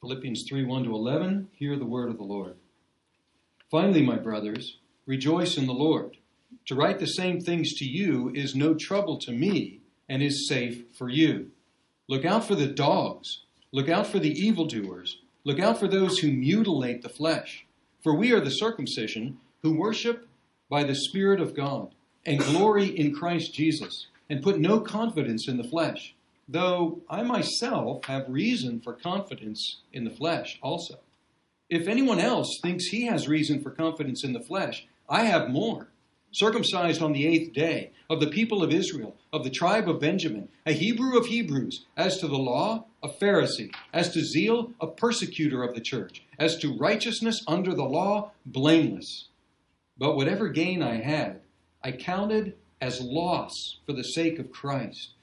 Philippians 3 1 to 11, hear the word of the Lord. Finally, my brothers, rejoice in the Lord. To write the same things to you is no trouble to me and is safe for you. Look out for the dogs. Look out for the evildoers. Look out for those who mutilate the flesh. For we are the circumcision who worship by the Spirit of God and glory in Christ Jesus and put no confidence in the flesh, though I myself have reason for confidence in the flesh also. If anyone else thinks he has reason for confidence in the flesh, I have more circumcised on the eighth day, of the people of Israel, of the tribe of Benjamin, a Hebrew of Hebrews, as to the law, a Pharisee, as to zeal, a persecutor of the church, as to righteousness under the law, blameless. But whatever gain I had, I counted as loss for the sake of Christ.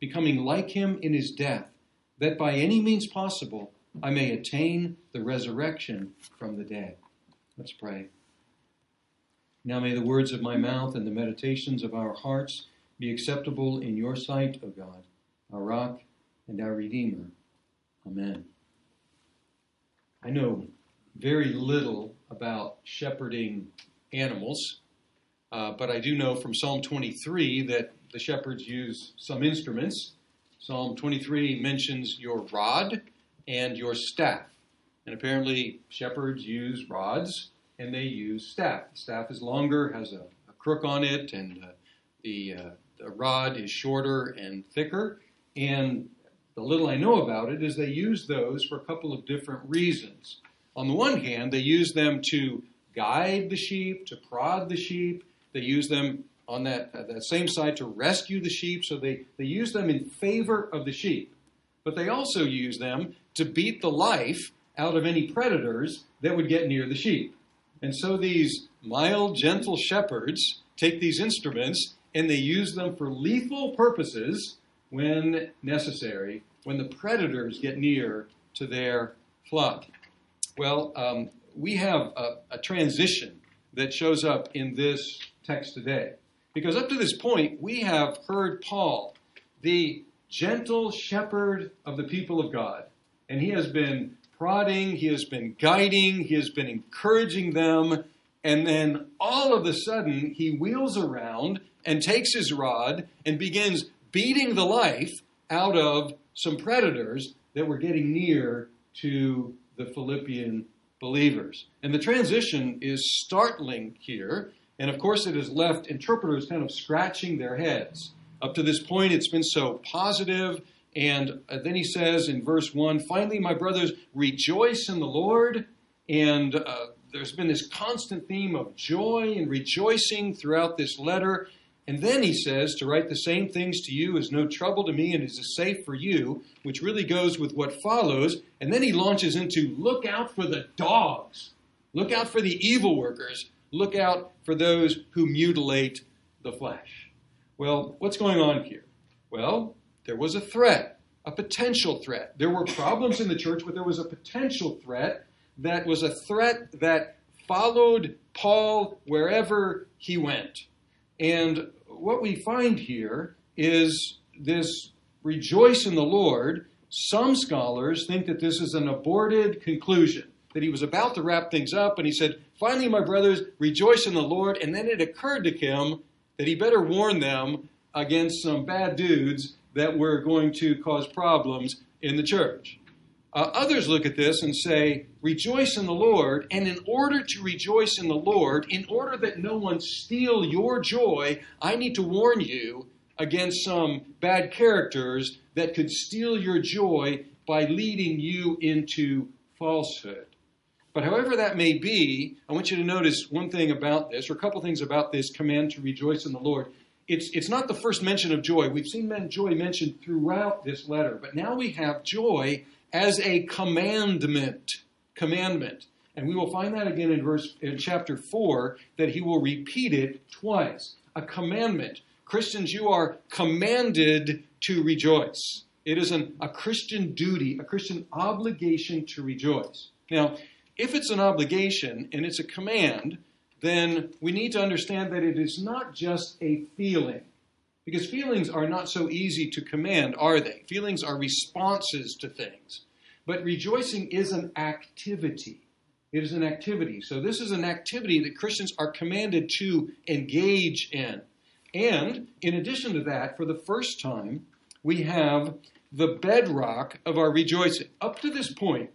becoming like him in his death, that by any means possible I may attain the resurrection from the dead. Let's pray. Now may the words of my mouth and the meditations of our hearts be acceptable in your sight, O God, our rock and our Redeemer. Amen. I know very little about shepherding animals, uh, but I do know from Psalm 23 that the shepherds use some instruments. Psalm 23 mentions your rod and your staff. And apparently, shepherds use rods and they use staff. The staff is longer, has a, a crook on it, and uh, the, uh, the rod is shorter and thicker. And the little I know about it is they use those for a couple of different reasons. On the one hand, they use them to guide the sheep, to prod the sheep. They use them on that, uh, that same side to rescue the sheep. So they, they use them in favor of the sheep. But they also use them to beat the life out of any predators that would get near the sheep. And so these mild, gentle shepherds take these instruments and they use them for lethal purposes when necessary, when the predators get near to their flock. Well, um, we have a, a transition that shows up in this text today. Because up to this point, we have heard Paul, the gentle shepherd of the people of God, and he has been prodding, he has been guiding, he has been encouraging them, and then all of a sudden he wheels around and takes his rod and begins beating the life out of some predators that were getting near to the Philippian believers. And the transition is startling here, and of course it has left interpreters kind of scratching their heads. Up to this point, it's been so positive and uh, then he says in verse 1 finally, my brothers, rejoice in the Lord. And uh, there's been this constant theme of joy and rejoicing throughout this letter. And then he says, to write the same things to you is no trouble to me and is safe for you, which really goes with what follows. And then he launches into look out for the dogs, look out for the evil workers, look out for those who mutilate the flesh. Well, what's going on here? Well, there was a threat, a potential threat. There were problems in the church, but there was a potential threat that was a threat that followed Paul wherever he went. And what we find here is this rejoice in the Lord. Some scholars think that this is an aborted conclusion, that he was about to wrap things up and he said, Finally, my brothers, rejoice in the Lord. And then it occurred to him that he better warn them against some bad dudes that were going to cause problems in the church. Uh, others look at this and say, Rejoice in the Lord, and in order to rejoice in the Lord, in order that no one steal your joy, I need to warn you against some bad characters that could steal your joy by leading you into falsehood. But however that may be, I want you to notice one thing about this, or a couple things about this command to rejoice in the Lord it's, it's not the first mention of joy. We've seen joy mentioned throughout this letter, but now we have joy as a commandment. commandment. And we will find that again in verse in chapter 4 that he will repeat it twice. A commandment. Christians, you are commanded to rejoice. It is an, a Christian duty, a Christian obligation to rejoice. Now, if it's an obligation and it's a command, then we need to understand that it is not just a feeling. Because feelings are not so easy to command, are they? Feelings are responses to things. But rejoicing is an activity. It is an activity. So this is an activity that Christians are commanded to engage in. And in addition to that, for the first time, we have the bedrock of our rejoicing. Up to this point,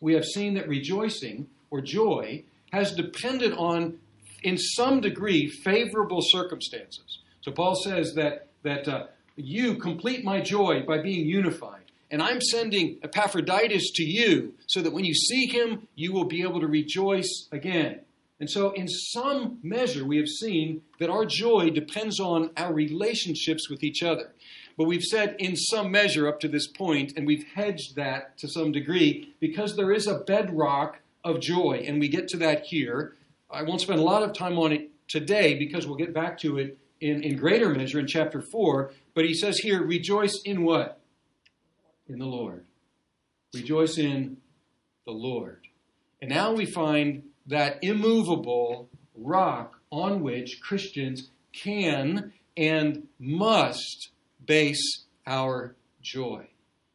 we have seen that rejoicing or joy has depended on, in some degree, favorable circumstances. So Paul says that, that uh, you complete my joy by being unified. And I'm sending Epaphroditus to you so that when you see him, you will be able to rejoice again. And so, in some measure, we have seen that our joy depends on our relationships with each other. But we've said in some measure up to this point, and we've hedged that to some degree, because there is a bedrock of joy, and we get to that here. I won't spend a lot of time on it today because we'll get back to it in, in greater measure in chapter 4. But he says here, rejoice in what? In the Lord. Rejoice in the Lord. And now we find that immovable rock on which Christians can and must base our joy.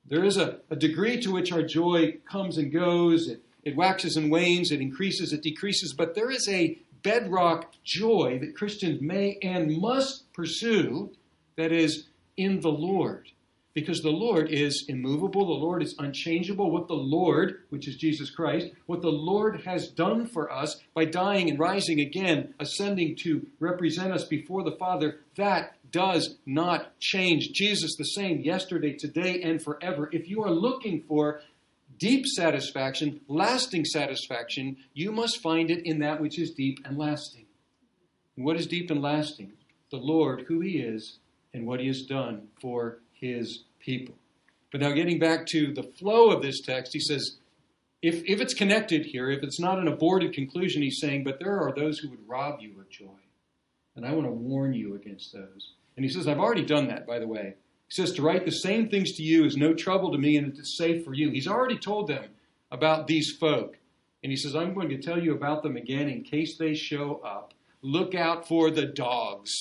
There is a, a degree to which our joy comes and goes, it, it waxes and wanes, it increases, it decreases, but there is a bedrock joy that Christians may and must pursue that is in the Lord because the Lord is immovable, the Lord is unchangeable. What the Lord, which is Jesus Christ, what the Lord has done for us by dying and rising again, ascending to represent us before the Father, that does not change. Jesus the same yesterday, today, and forever. If you are looking for deep satisfaction, lasting satisfaction, you must find it in that which is deep and lasting. what is deep and lasting? The Lord, who He is, and what He has done for his people. But now, getting back to the flow of this text, he says, if, if it's connected here, if it's not an aborted conclusion, he's saying, but there are those who would rob you of joy. And I want to warn you against those. And he says, I've already done that, by the way. He says, to write the same things to you is no trouble to me and it's safe for you. He's already told them about these folk. And he says, I'm going to tell you about them again in case they show up. Look out for the dogs.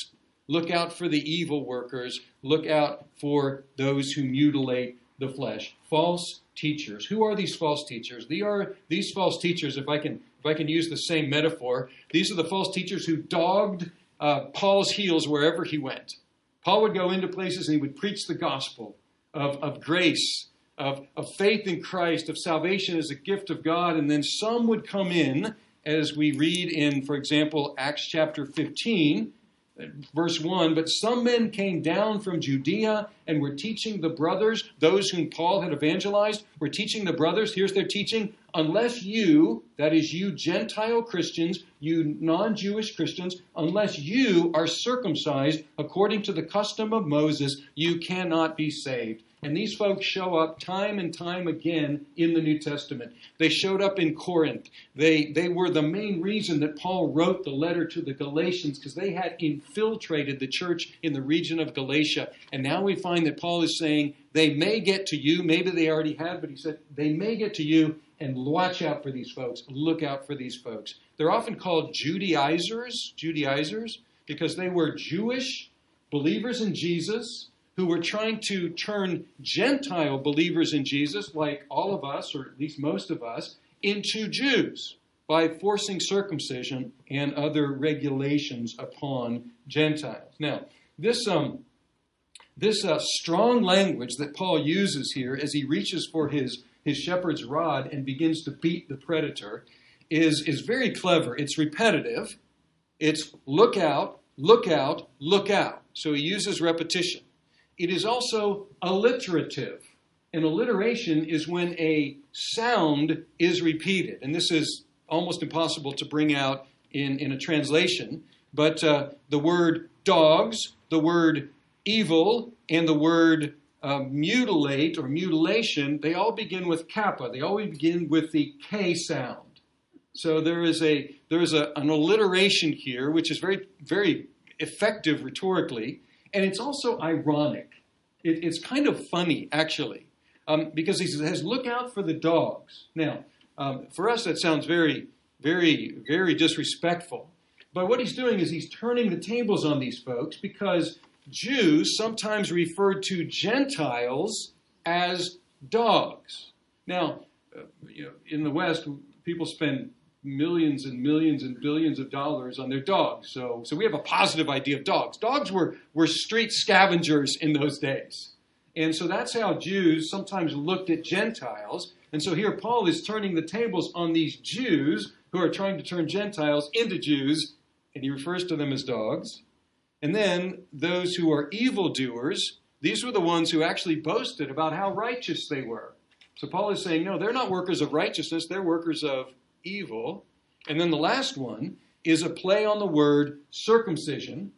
Look out for the evil workers. Look out for those who mutilate the flesh. False teachers. Who are these false teachers? They are these false teachers, if I can if I can use the same metaphor, these are the false teachers who dogged uh, Paul's heels wherever he went. Paul would go into places and he would preach the gospel of, of grace, of, of faith in Christ, of salvation as a gift of God, and then some would come in, as we read in, for example, Acts chapter 15, verse 1 But some men came down from Judea and were teaching the brothers, those whom Paul had evangelized, were teaching the brothers. Here's their teaching unless you, that is, you Gentile Christians, you non Jewish Christians, unless you are circumcised according to the custom of Moses, you cannot be saved. And these folks show up time and time again in the New Testament. They showed up in Corinth. They, they were the main reason that Paul wrote the letter to the Galatians because they had infiltrated the church in the region of Galatia. And now we find that Paul is saying they may get to you. Maybe they already have, but he said they may get to you and watch out for these folks. Look out for these folks. They're often called Judaizers, Judaizers, because they were Jewish believers in Jesus who were trying to turn Gentile believers in Jesus, like all of us, or at least most of us, into Jews by forcing circumcision and other regulations upon Gentiles. Now, this um, this uh, strong language that Paul uses here as he reaches for his his shepherd's rod and begins to beat the predator is is very clever. It's repetitive. It's look out, look out, look out. So he uses repetition. It is also alliterative. An alliteration is when a sound is repeated. And this is almost impossible to bring out in, in a translation. But uh, the word dogs, the word evil, and the word uh, mutilate or mutilation, they all begin with kappa. They always begin with the K sound. So there is a there is a, an alliteration here, which is very very effective rhetorically, and it's also ironic. It, it's kind of funny actually, um, because he says, "Look out for the dogs." Now, um, for us, that sounds very very very disrespectful. But what he's doing is he's turning the tables on these folks because Jews sometimes referred to Gentiles as dogs. Now, uh, you know, in the West, people spend millions and millions and billions of dollars on their dogs. So, so we have a positive idea of dogs. Dogs were, were street scavengers in those days. And so that's how Jews sometimes looked at Gentiles. And so here Paul is turning the tables on these Jews who are trying to turn Gentiles into Jews, and he refers to them as dogs. And then those who are evildoers, these were the ones who actually boasted about how righteous they were. So Paul is saying, no, they're not workers of righteousness, they're workers of evil. And then the last one is a play on the word circumcision.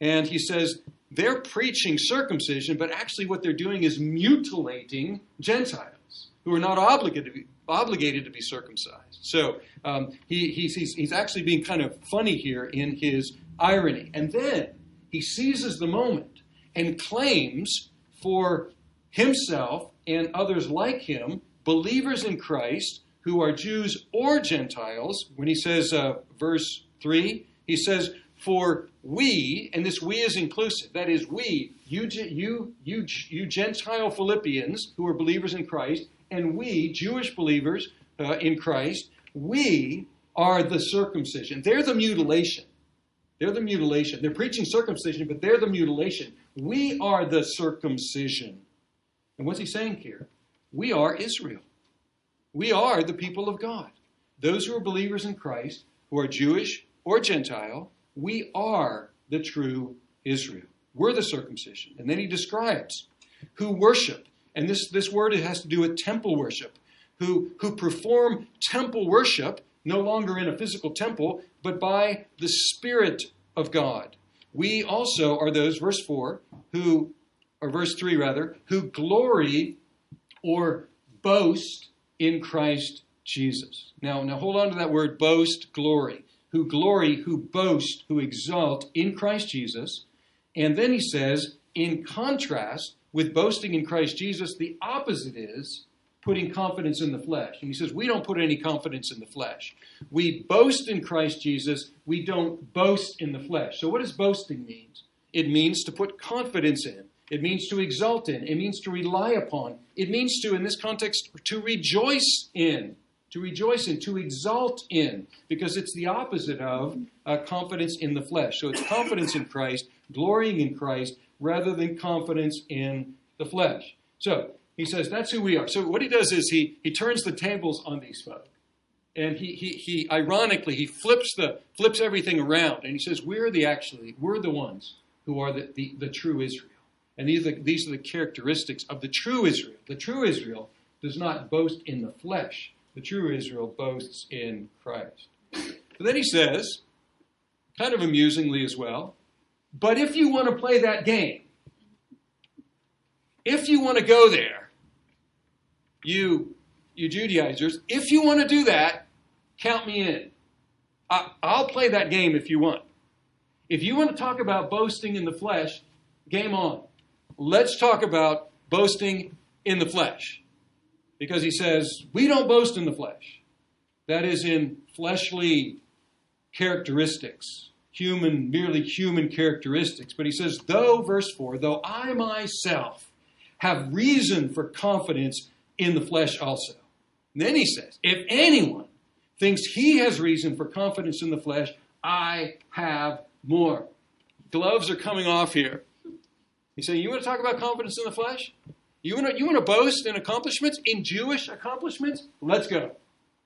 And he says they're preaching circumcision, but actually what they're doing is mutilating Gentiles who are not obligated to be, obligated to be circumcised. So um, he, he's, he's, he's actually being kind of funny here in his irony. And then he seizes the moment and claims for himself and others like him, believers in Christ, who are Jews or Gentiles, when he says, uh, verse 3, he says, For we, and this we is inclusive, that is, we, you, you, you, you Gentile Philippians who are believers in Christ, and we, Jewish believers uh, in Christ, we are the circumcision. They're the mutilation. They're the mutilation. They're preaching circumcision, but they're the mutilation. We are the circumcision. And what's he saying here? We are Israel. We are the people of God. Those who are believers in Christ, who are Jewish or Gentile, we are the true Israel. We're the circumcision. And then he describes who worship, and this, this word has to do with temple worship, who, who perform temple worship, no longer in a physical temple, but by the Spirit of God. We also are those, verse 4, who, or verse 3 rather, who glory or boast in Christ Jesus. Now, now hold on to that word boast, glory. Who glory, who boast, who exalt in Christ Jesus. And then he says, in contrast with boasting in Christ Jesus, the opposite is putting confidence in the flesh. And he says, we don't put any confidence in the flesh. We boast in Christ Jesus, we don't boast in the flesh. So what does boasting mean? It means to put confidence in. It means to exalt in. It means to rely upon. It means to, in this context, to rejoice in. To rejoice in, to exalt in, because it's the opposite of uh, confidence in the flesh. So it's confidence in Christ, glorying in Christ, rather than confidence in the flesh. So he says that's who we are. So what he does is he, he turns the tables on these folk. And he, he, he ironically he flips the flips everything around and he says, We're the actually, we're the ones who are the, the, the true Israel. And these are, the, these are the characteristics of the true Israel. The true Israel does not boast in the flesh, the true Israel boasts in Christ. But then he says, kind of amusingly as well, but if you want to play that game, if you want to go there, you, you Judaizers, if you want to do that, count me in. I, I'll play that game if you want. If you want to talk about boasting in the flesh, game on let's talk about boasting in the flesh. Because he says, we don't boast in the flesh. That is in fleshly characteristics, human, merely human characteristics. But he says, though, verse 4, though I myself have reason for confidence in the flesh also. And then he says, if anyone thinks he has reason for confidence in the flesh, I have more. Gloves are coming off here. He's saying, You want to talk about confidence in the flesh? You want to, you want to boast in accomplishments, in Jewish accomplishments? Let's go.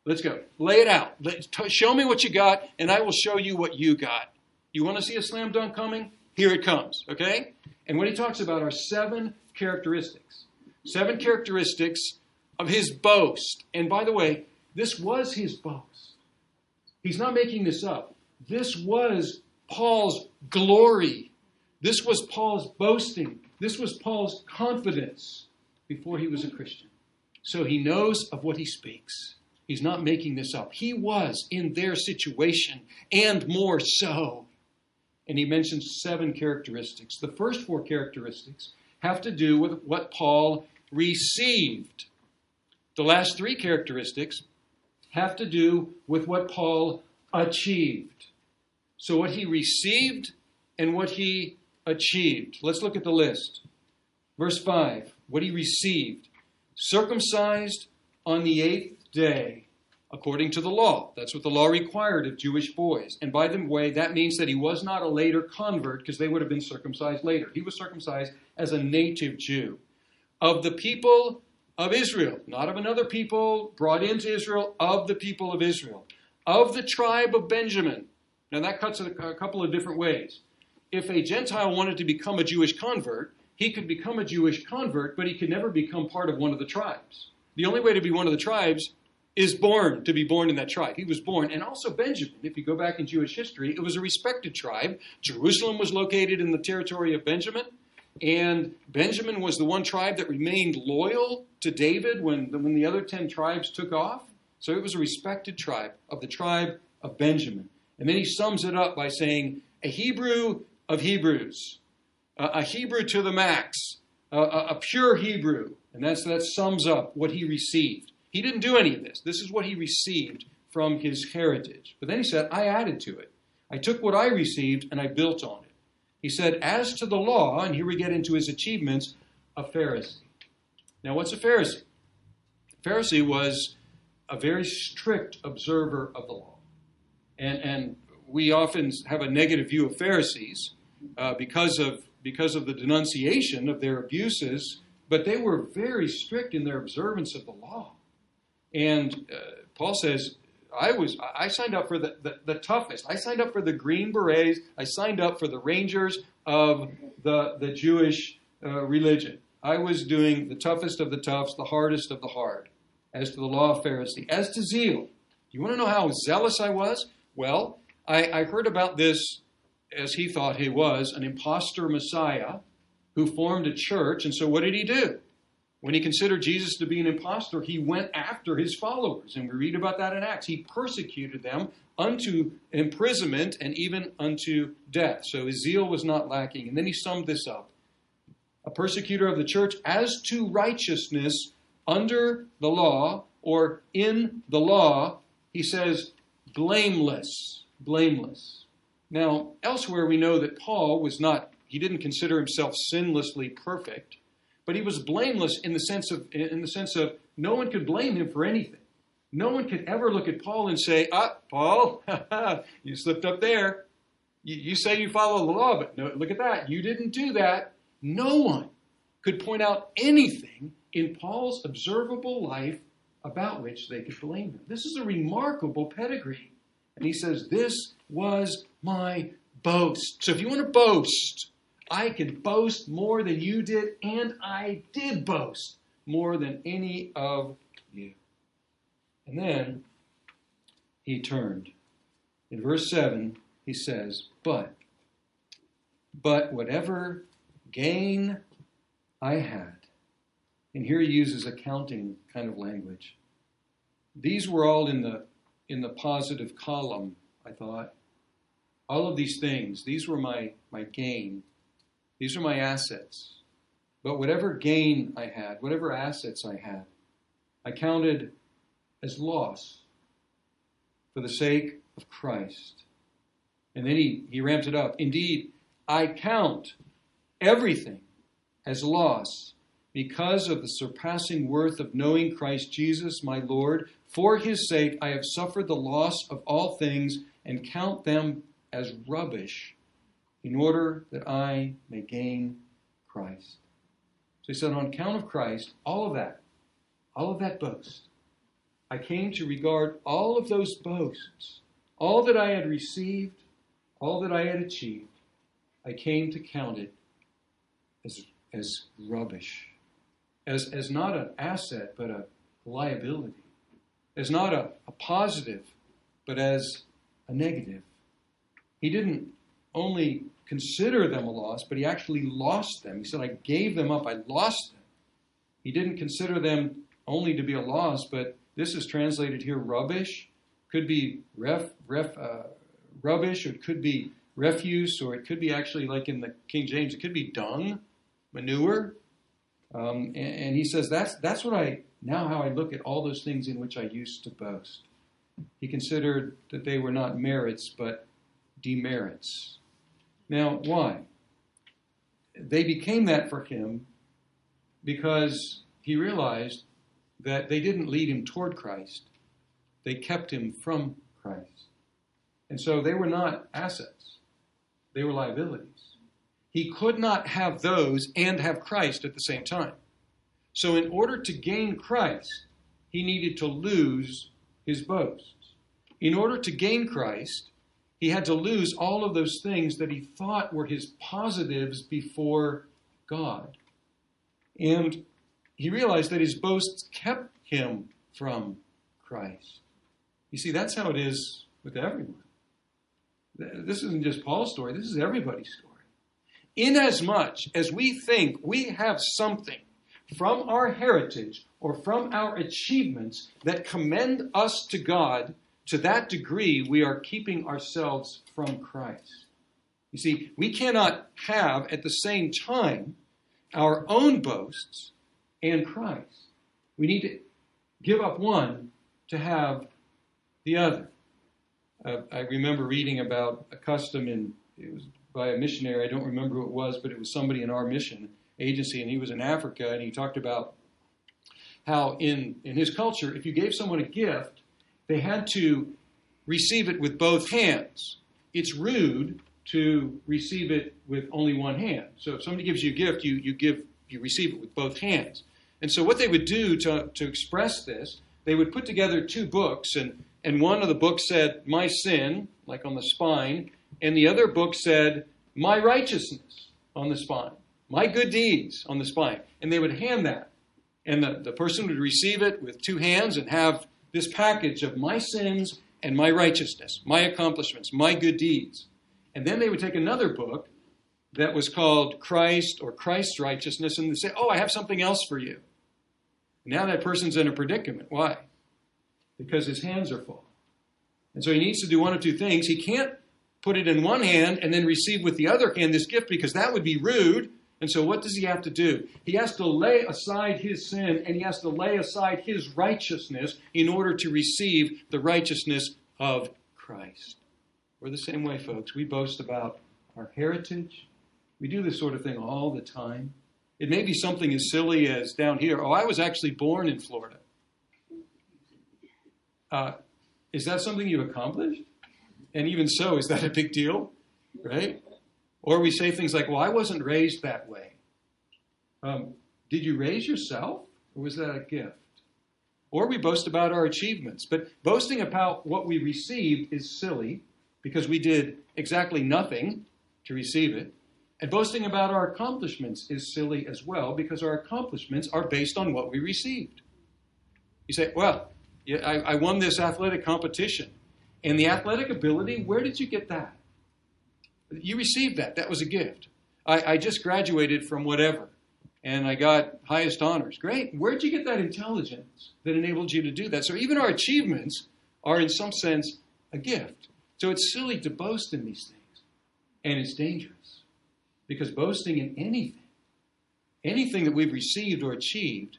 Let's go. Lay it out. Let, t- show me what you got, and I will show you what you got. You want to see a slam dunk coming? Here it comes, okay? And what he talks about are seven characteristics. Seven characteristics of his boast. And by the way, this was his boast. He's not making this up. This was Paul's glory this was Paul's boasting. This was Paul's confidence before he was a Christian. So he knows of what he speaks. He's not making this up. He was in their situation and more so. And he mentions seven characteristics. The first four characteristics have to do with what Paul received. The last three characteristics have to do with what Paul achieved. So, what he received and what he achieved. Let's look at the list. Verse 5 what he received circumcised on the eighth day according to the law. That's what the law required of Jewish boys. And by the way, that means that he was not a later convert because they would have been circumcised later. He was circumcised as a native Jew. Of the people of Israel, not of another people brought into Israel, of the people of Israel, of the tribe of Benjamin. Now that cuts it a couple of different ways. If a Gentile wanted to become a Jewish convert, he could become a Jewish convert, but he could never become part of one of the tribes. The only way to be one of the tribes is born to be born in that tribe. He was born, and also Benjamin. If you go back in Jewish history, it was a respected tribe. Jerusalem was located in the territory of Benjamin, and Benjamin was the one tribe that remained loyal to David when, when the other ten tribes took off. So it was a respected tribe of the tribe of Benjamin. And then he sums it up by saying, a Hebrew of Hebrews, a Hebrew to the max, a, a pure Hebrew. And that's, that sums up what he received. He didn't do any of this. This is what he received from his heritage. But then he said, I added to it. I took what I received and I built on it. He said, As to the law, and here we get into his achievements, a Pharisee. Now, what's a Pharisee? A Pharisee was a very strict observer of the law. And, and we often have a negative view of Pharisees uh, because, of, because of the denunciation of their abuses, but they were very strict in their observance of the law. And uh, Paul says, I was I signed up for the, the, the, toughest. I signed up for the Green Berets. I signed up for the Rangers of the, the Jewish uh, religion. I was doing the toughest of the toughs, the hardest of the hard, as to the law of Pharisee. As to zeal, Do you want to know how zealous I was? Well, I, I heard about this, as he thought he was, an impostor Messiah who formed a church. And so what did he do? When he considered Jesus to be an impostor, he went after his followers. And we read about that in Acts. He persecuted them unto imprisonment and even unto death. So his zeal was not lacking. And then he summed this up a persecutor of the church as to righteousness under the law or in the law, he says, blameless. Blameless. Now, elsewhere we know that Paul was not, he didn't consider himself sinlessly perfect. But he was blameless in the sense of in the sense of no one could blame him for anything. No one could ever look at Paul and say, "Ah, Paul, you slipped up there. You, you, say you follow the law, but no, look at that. You didn't do that." No one could point out anything in Paul's observable life about which they could blame him. This is a remarkable pedigree. And he says, This was my boast. So if you want to boast, I can boast more than you did, and I did boast more than any of you. And then he turned. In verse 7, he says, But, but whatever gain I had, and here he uses accounting kind of language. These were all in the in the positive column, I thought. All of these things, these were my, my gain. These are my assets. But whatever gain I had, whatever assets I had, I counted as loss for the sake of Christ. And then he, he ramps it up. Indeed, I count everything as loss because of the surpassing worth of knowing Christ Jesus, my Lord. For his sake, I have suffered the loss of all things and count them as rubbish in order that I may gain Christ. So he said, on account of Christ, all of that, all of that boast, I came to regard all of those boasts, all that I had received, all that I had achieved, I came to count it as, as rubbish, as, as not an asset, but a liability, as not a, a positive, but as a negative. He didn't only consider them a loss, but he actually lost them. He said, I gave them up, I lost them. He didn't consider them only to be a loss, but this is translated here rubbish. Could be ref, ref, uh, rubbish, or it could be refuse, or it could be actually like in the King James, it could be dung, manure. Um, and, and he says that's that's what I now how I look at all those things in which I used to boast. He considered that they were not merits but demerits. Now, why? They became that for him because he realized that they didn't lead him toward Christ, they kept him from Christ. And so they were not assets, they were liabilities. He could not have those and have Christ at the same time. So, in order to gain Christ, he needed to lose his boasts. In order to gain Christ, he had to lose all of those things that he thought were his positives before God. And he realized that his boasts kept him from Christ. You see, that's how it is with everyone. This isn't just Paul's story, this is everybody's story. Inasmuch as we think we have something from our heritage or from our achievements that commend us to God, to that degree we are keeping ourselves from Christ. You see, we cannot have at the same time our own boasts and Christ. We need to give up one to have the other. Uh, I remember reading about a custom in, it was by a missionary, I don't remember who it was, but it was somebody in our mission agency, and he was in Africa, and he talked about how in, in his culture, if you gave someone a gift, they had to receive it with both hands. It's rude to receive it with only one hand. So if somebody gives you a gift, you, you give you receive it with both hands. And so what they would do to, to express this, they would put together two books, and, and one of the books said, My sin, like on the spine, and the other book said, My righteousness on the spine, my good deeds on the spine. And they would hand that. And the, the person would receive it with two hands and have this package of my sins and my righteousness, my accomplishments, my good deeds. And then they would take another book that was called Christ or Christ's righteousness and say, Oh, I have something else for you. Now that person's in a predicament. Why? Because his hands are full. And so he needs to do one of two things. He can't put it in one hand and then receive with the other hand this gift because that would be rude. And so what does he have to do? He has to lay aside his sin and he has to lay aside his righteousness in order to receive the righteousness of Christ. We're the same way, folks. We boast about our heritage. We do this sort of thing all the time. It may be something as silly as down here, oh, I was actually born in Florida. Uh, is that something you've accomplished? And even so, is that a big deal? Right? Or we say things like, well, I wasn't raised that way. Um, did you raise yourself? Or was that a gift? Or we boast about our achievements. But boasting about what we received is silly because we did exactly nothing to receive it. And boasting about our accomplishments is silly as well because our accomplishments are based on what we received. You say, well, I, I won this athletic competition. And the athletic ability, where did you get that? You received that. That was a gift. I, I just graduated from whatever and I got highest honors. Great. Where'd you get that intelligence that enabled you to do that? So even our achievements are, in some sense, a gift. So it's silly to boast in these things, and it's dangerous because boasting in anything, anything that we've received or achieved,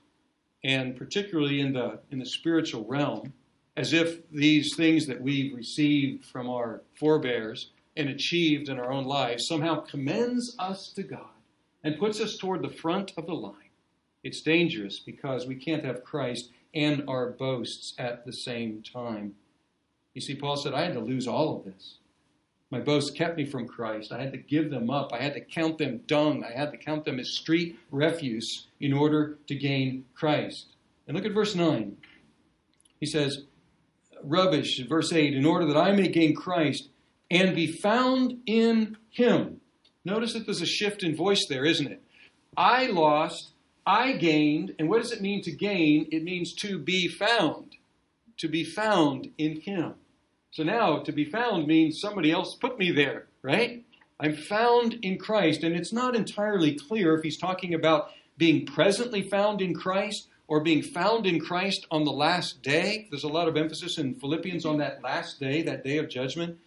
and particularly in the in the spiritual realm, as if these things that we've received from our forebears and achieved in our own lives somehow commends us to God and puts us toward the front of the line. It's dangerous because we can't have Christ and our boasts at the same time. You see, Paul said, I had to lose all of this. My boasts kept me from Christ. I had to give them up. I had to count them dung. I had to count them as street refuse in order to gain Christ. And look at verse 9. He says, rubbish, verse 8, in order that I may gain Christ and be found in him. Notice that there's a shift in voice there, isn't it? I lost, I gained, and what does it mean to gain? It means to be found. To be found in him. So now to be found means somebody else put me there, right? I'm found in Christ. And it's not entirely clear if he's talking about being presently found in Christ or being found in Christ on the last day. There's a lot of emphasis in Philippians on that last day, that day of judgment.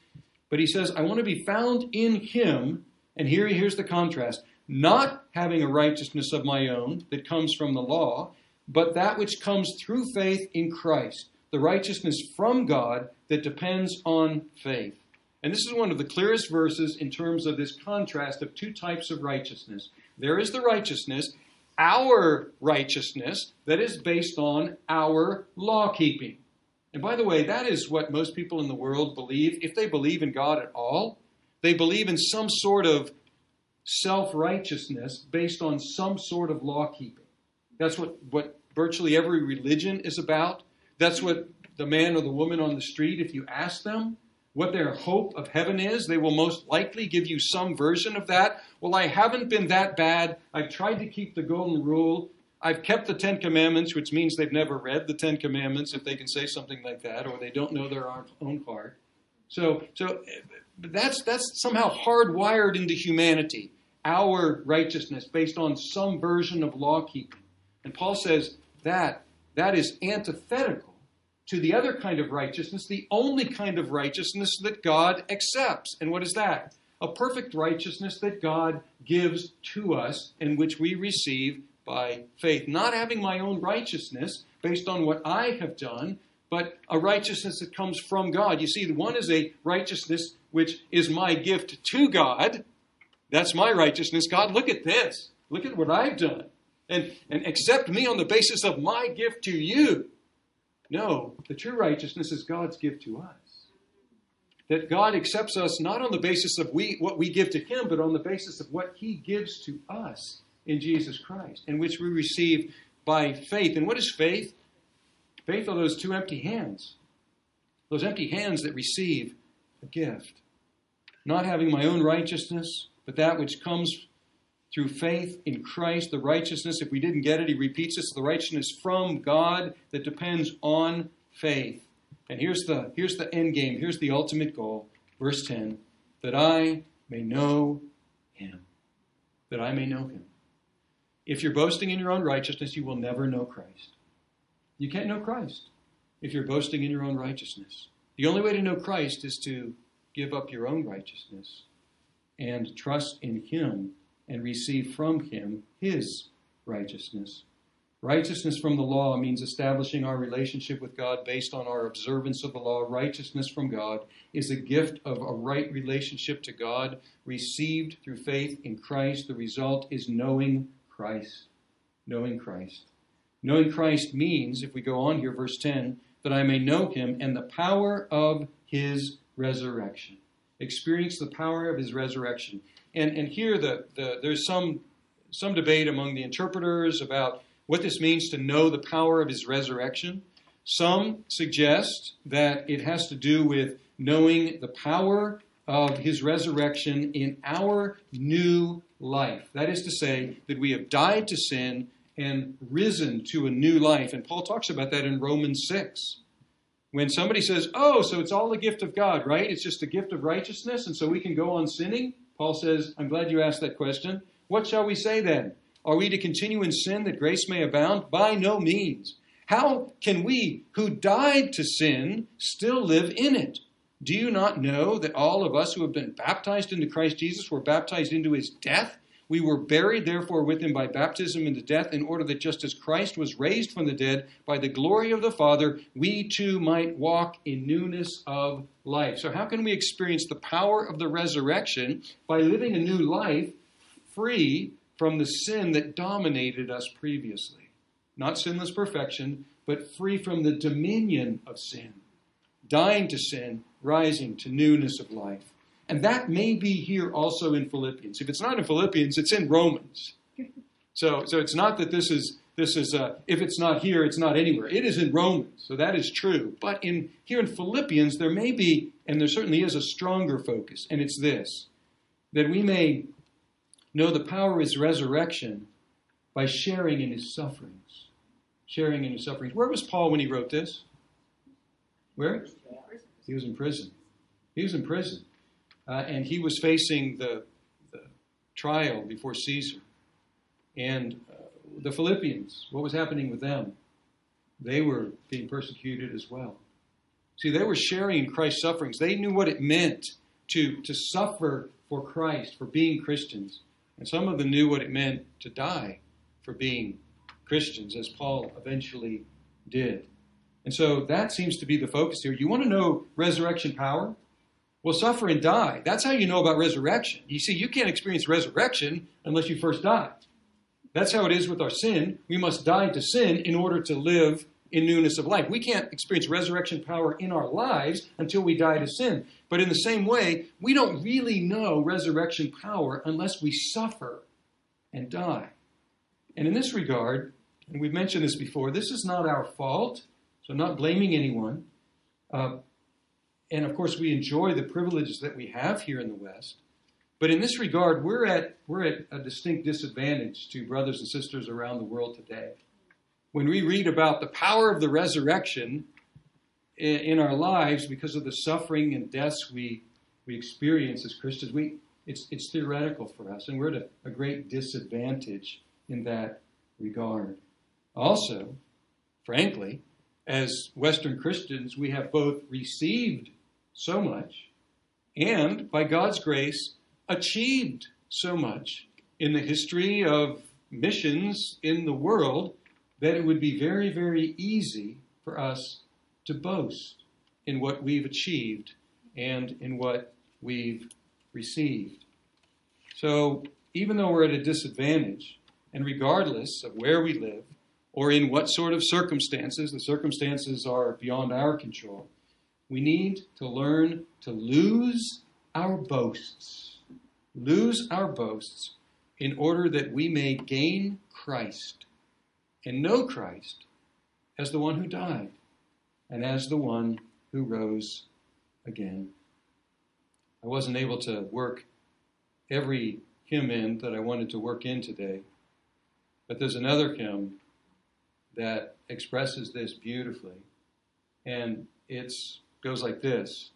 But he says, I want to be found in him. And here, here's the contrast not having a righteousness of my own that comes from the law, but that which comes through faith in Christ, the righteousness from God that depends on faith. And this is one of the clearest verses in terms of this contrast of two types of righteousness. There is the righteousness, our righteousness, that is based on our law keeping. And by the way, that is what most people in the world believe. If they believe in God at all, they believe in some sort of self righteousness based on some sort of law keeping. That's what, what virtually every religion is about. That's what the man or the woman on the street, if you ask them what their hope of heaven is, they will most likely give you some version of that. Well, I haven't been that bad. I've tried to keep the golden rule. I've kept the Ten Commandments, which means they've never read the Ten Commandments, if they can say something like that, or they don't know their own heart. So, so that's that's somehow hardwired into humanity. Our righteousness based on some version of law keeping. And Paul says that that is antithetical to the other kind of righteousness, the only kind of righteousness that God accepts. And what is that? A perfect righteousness that God gives to us and which we receive by faith. Not having my own righteousness based on what I have done, but a righteousness that comes from God. You see, one is a righteousness which is my gift to God. That's my righteousness. God, look at this. Look at what I've done. And, and accept me on the basis of my gift to you. No, the true righteousness is God's gift to us. That God accepts us not on the basis of we, what we give to Him, but on the basis of what He gives to us in Jesus Christ, in which we receive by faith. And what is faith? Faith are those two empty hands, those empty hands that receive a gift. Not having my own righteousness, but that which comes through faith in Christ, the righteousness, if we didn't get it, he repeats this, the righteousness from God that depends on faith. And here's the, here's the end game, here's the ultimate goal. Verse 10 that I may know him. That I may know him. If you're boasting in your own righteousness, you will never know Christ. You can't know Christ if you're boasting in your own righteousness. The only way to know Christ is to give up your own righteousness and trust in Him and receive from him his righteousness. Righteousness from the law means establishing our relationship with God based on our observance of the law. Righteousness from God is a gift of a right relationship to God received through faith in Christ. The result is knowing Christ. Knowing Christ. Knowing Christ means, if we go on here, verse 10, that I may know him and the power of his resurrection. Experience the power of his resurrection. And, and here the, the, there's some, some debate among the interpreters about what this means to know the power of his resurrection. Some suggest that it has to do with knowing the power of his resurrection in our new life. That is to say, that we have died to sin and risen to a new life. And Paul talks about that in Romans 6. When somebody says, Oh, so it's all a gift of God, right? It's just a gift of righteousness, and so we can go on sinning. Paul says, I'm glad you asked that question. What shall we say then? Are we to continue in sin that grace may abound? By no means. How can we who died to sin still live in it? Do you not know that all of us who have been baptized into Christ Jesus were baptized into his death? We were buried, therefore, with him by baptism into death, in order that just as Christ was raised from the dead by the glory of the Father, we too might walk in newness of life. So, how can we experience the power of the resurrection? By living a new life free from the sin that dominated us previously. Not sinless perfection, but free from the dominion of sin. Dying to sin, rising to newness of life. And that may be here also in Philippians. If it's not in Philippians, it's in Romans. So, so it's not that this is this is uh, if it's not here, it's not anywhere. It is in Romans, so that is true. But in here in Philippians, there may be, and there certainly is, a stronger focus, and it's this: that we may know the power of His resurrection by sharing in His sufferings. Sharing in His sufferings. Where was Paul when he wrote this? Where? He was in prison. He was in prison. uh, and he was facing the, the trial before Caesar. And uh, the Philippians, what was happening with them? They were being persecuted as well. See, they were sharing in Christ's sufferings. They knew what it meant to, to suffer for Christ, for being Christians. And some of them knew what it meant to die for being Christians, as Paul eventually did. And so that seems to be the focus here. You want to know resurrection power? Well, suffer and die. That's how you know about resurrection. You see, you can't experience resurrection unless you first die. That's how it is with our sin. We must die to sin in order to live in newness of life. We can't experience resurrection power in our lives until we die to sin. But in the same way, we don't really know resurrection power unless we suffer and die. And in this regard, and we've mentioned this before, this is not our fault, so not blaming anyone. Uh, and of course, we enjoy the privileges that we have here in the West. But in this regard, we're at, we're at a distinct disadvantage to brothers and sisters around the world today. When we read about the power of the resurrection in, in our lives because of the suffering and deaths we, we experience as Christians, we, it's, it's theoretical for us, and we're at a, a great disadvantage in that regard. Also, frankly, as Western Christians, we have both received so much and, by God's grace, achieved so much in the history of missions in the world that it would be very, very easy for us to boast in what we've achieved and in what we've received. So, even though we're at a disadvantage, and regardless of where we live or in what sort of circumstances, the circumstances are beyond our control, we need to learn to lose our boasts. Lose our boasts in order that we may gain Christ and know Christ as the one who died and as the one who rose again. I wasn't able to work every hymn in that I wanted to work in today, but there's another hymn that expresses this beautifully, and it goes like this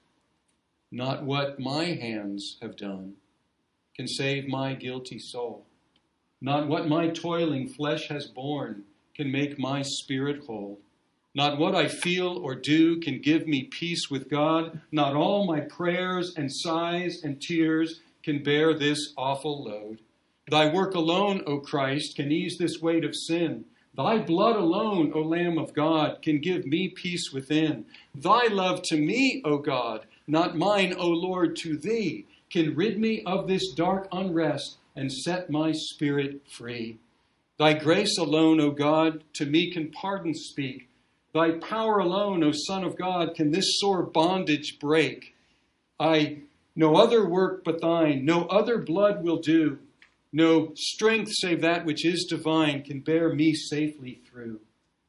Not what my hands have done can save my guilty soul. Not what my toiling flesh has borne can make my spirit whole. Not what I feel or do can give me peace with God. Not all my prayers and sighs and tears can bear this awful load. Thy work alone, O Christ, can ease this weight of sin. Thy blood alone, O Lamb of God, can give me peace within. Thy love to me, O God, not mine, O Lord, to thee, can rid me of this dark unrest and set my spirit free. Thy grace alone, O God, to me can pardon speak. Thy power alone, O Son of God, can this sore bondage break. I no other work but thine, no other blood will do. No strength save that which is divine can bear me safely through.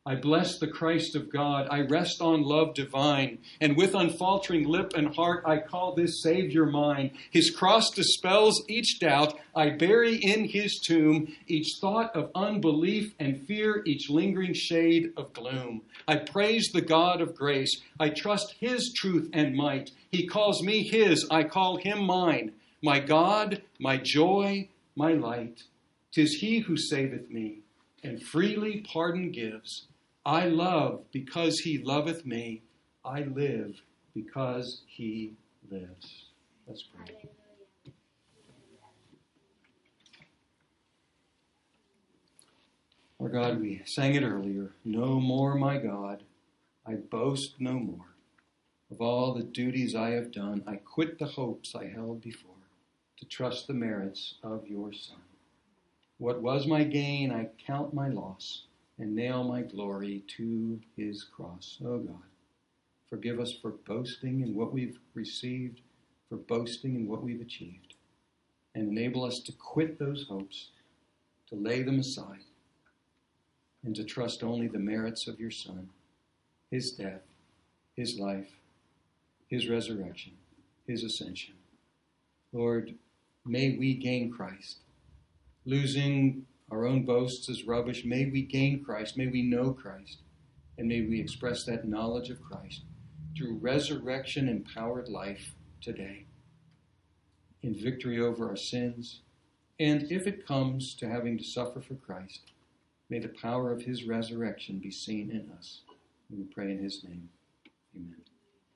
I bless the Christ of God. I rest on love divine. And with unfaltering lip and heart, I call this Savior mine. His cross dispels each doubt. I bury in his tomb each thought of unbelief and fear, each lingering shade of gloom. I praise the God of grace. I trust his truth and might. He calls me his. I call him mine. My God, my joy, my light. Tis he who saveth me, and freely pardon gives. I love because he loveth me. I live because he lives. Let's pray. Our God, we sang it earlier. No more, my God, I boast no more. Of all the duties I have done, I quit the hopes I held before to trust the merits of your Son. What was my gain, I count my loss and nail my glory to his cross. Oh God, forgive us for boasting in what we've received, for boasting in what we've achieved, and enable us to quit those hopes, to lay them aside, and to trust only the merits of your Son, his death, his life, his resurrection, his ascension. Lord, may we gain Christ, losing our own boasts as rubbish. May we gain Christ. May we know Christ. And may we express that knowledge of Christ through resurrection empowered life today. in victory over our sins, and if it comes to having to suffer for Christ, may the power of his resurrection be seen in us. We pray in his name. Amen.